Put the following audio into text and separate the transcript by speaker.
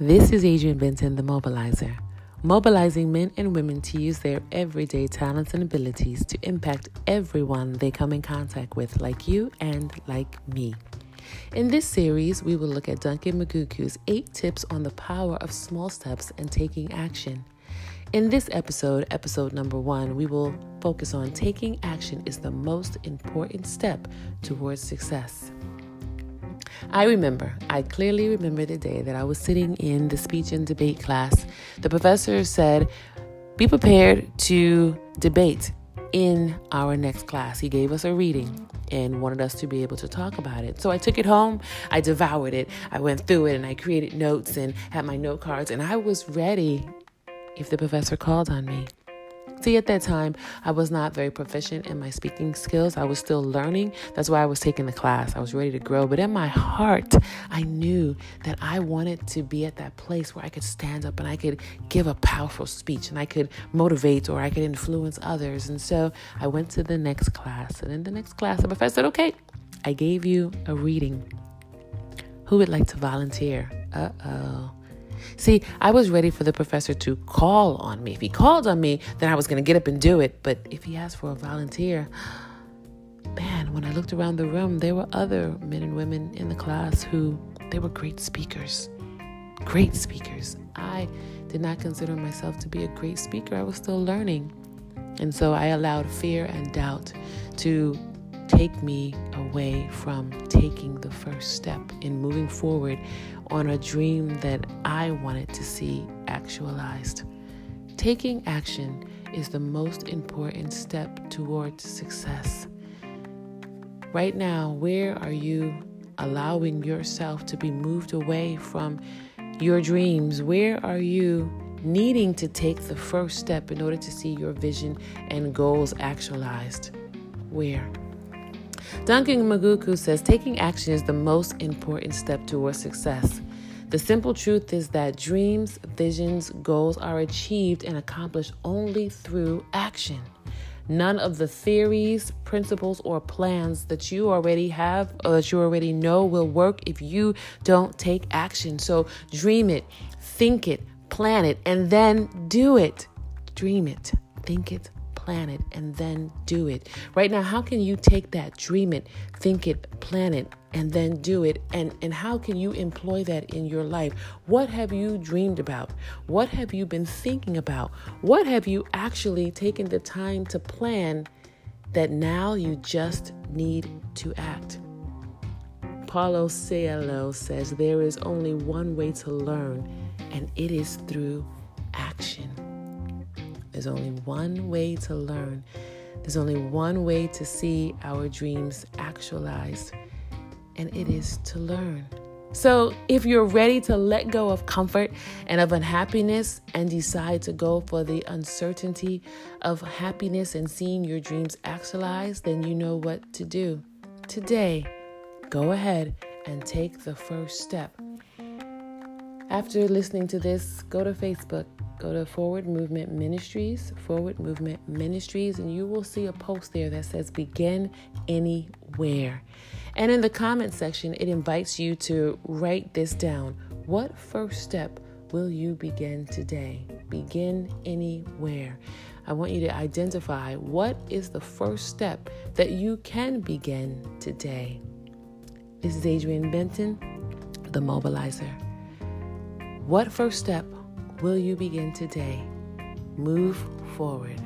Speaker 1: This is Adrian Benton, the mobilizer, mobilizing men and women to use their everyday talents and abilities to impact everyone they come in contact with, like you and like me. In this series, we will look at Duncan Maguku's eight tips on the power of small steps and taking action. In this episode, episode number one, we will focus on taking action is the most important step towards success. I remember, I clearly remember the day that I was sitting in the speech and debate class. The professor said, Be prepared to debate in our next class. He gave us a reading and wanted us to be able to talk about it. So I took it home, I devoured it, I went through it, and I created notes and had my note cards, and I was ready if the professor called on me. See, at that time, I was not very proficient in my speaking skills. I was still learning. That's why I was taking the class. I was ready to grow. But in my heart, I knew that I wanted to be at that place where I could stand up and I could give a powerful speech and I could motivate or I could influence others. And so I went to the next class. And in the next class, the professor said, Okay, I gave you a reading. Who would like to volunteer? Uh oh. See, I was ready for the professor to call on me. If he called on me, then I was going to get up and do it. But if he asked for a volunteer, man, when I looked around the room, there were other men and women in the class who they were great speakers. Great speakers. I did not consider myself to be a great speaker. I was still learning. And so I allowed fear and doubt to take me away from taking the first step in moving forward on a dream that I wanted to see actualized. Taking action is the most important step towards success. Right now, where are you allowing yourself to be moved away from your dreams? Where are you needing to take the first step in order to see your vision and goals actualized? Where? Duncan Maguku says taking action is the most important step towards success. The simple truth is that dreams, visions, goals are achieved and accomplished only through action. None of the theories, principles, or plans that you already have or that you already know will work if you don't take action. So dream it, think it, plan it, and then do it. Dream it, think it, plan it, and then do it. Right now, how can you take that, dream it, think it, plan it, and then do it? And, and how can you employ that in your life? What have you dreamed about? What have you been thinking about? What have you actually taken the time to plan that now you just need to act? Paulo Coelho says there is only one way to learn, and it is through action. There's only one way to learn. There's only one way to see our dreams actualized, and it is to learn. So, if you're ready to let go of comfort and of unhappiness and decide to go for the uncertainty of happiness and seeing your dreams actualized, then you know what to do. Today, go ahead and take the first step. After listening to this, go to Facebook Go to Forward Movement Ministries, Forward Movement Ministries, and you will see a post there that says Begin Anywhere. And in the comment section, it invites you to write this down. What first step will you begin today? Begin anywhere. I want you to identify what is the first step that you can begin today. This is Adrian Benton, the mobilizer. What first step will you begin today? Move forward.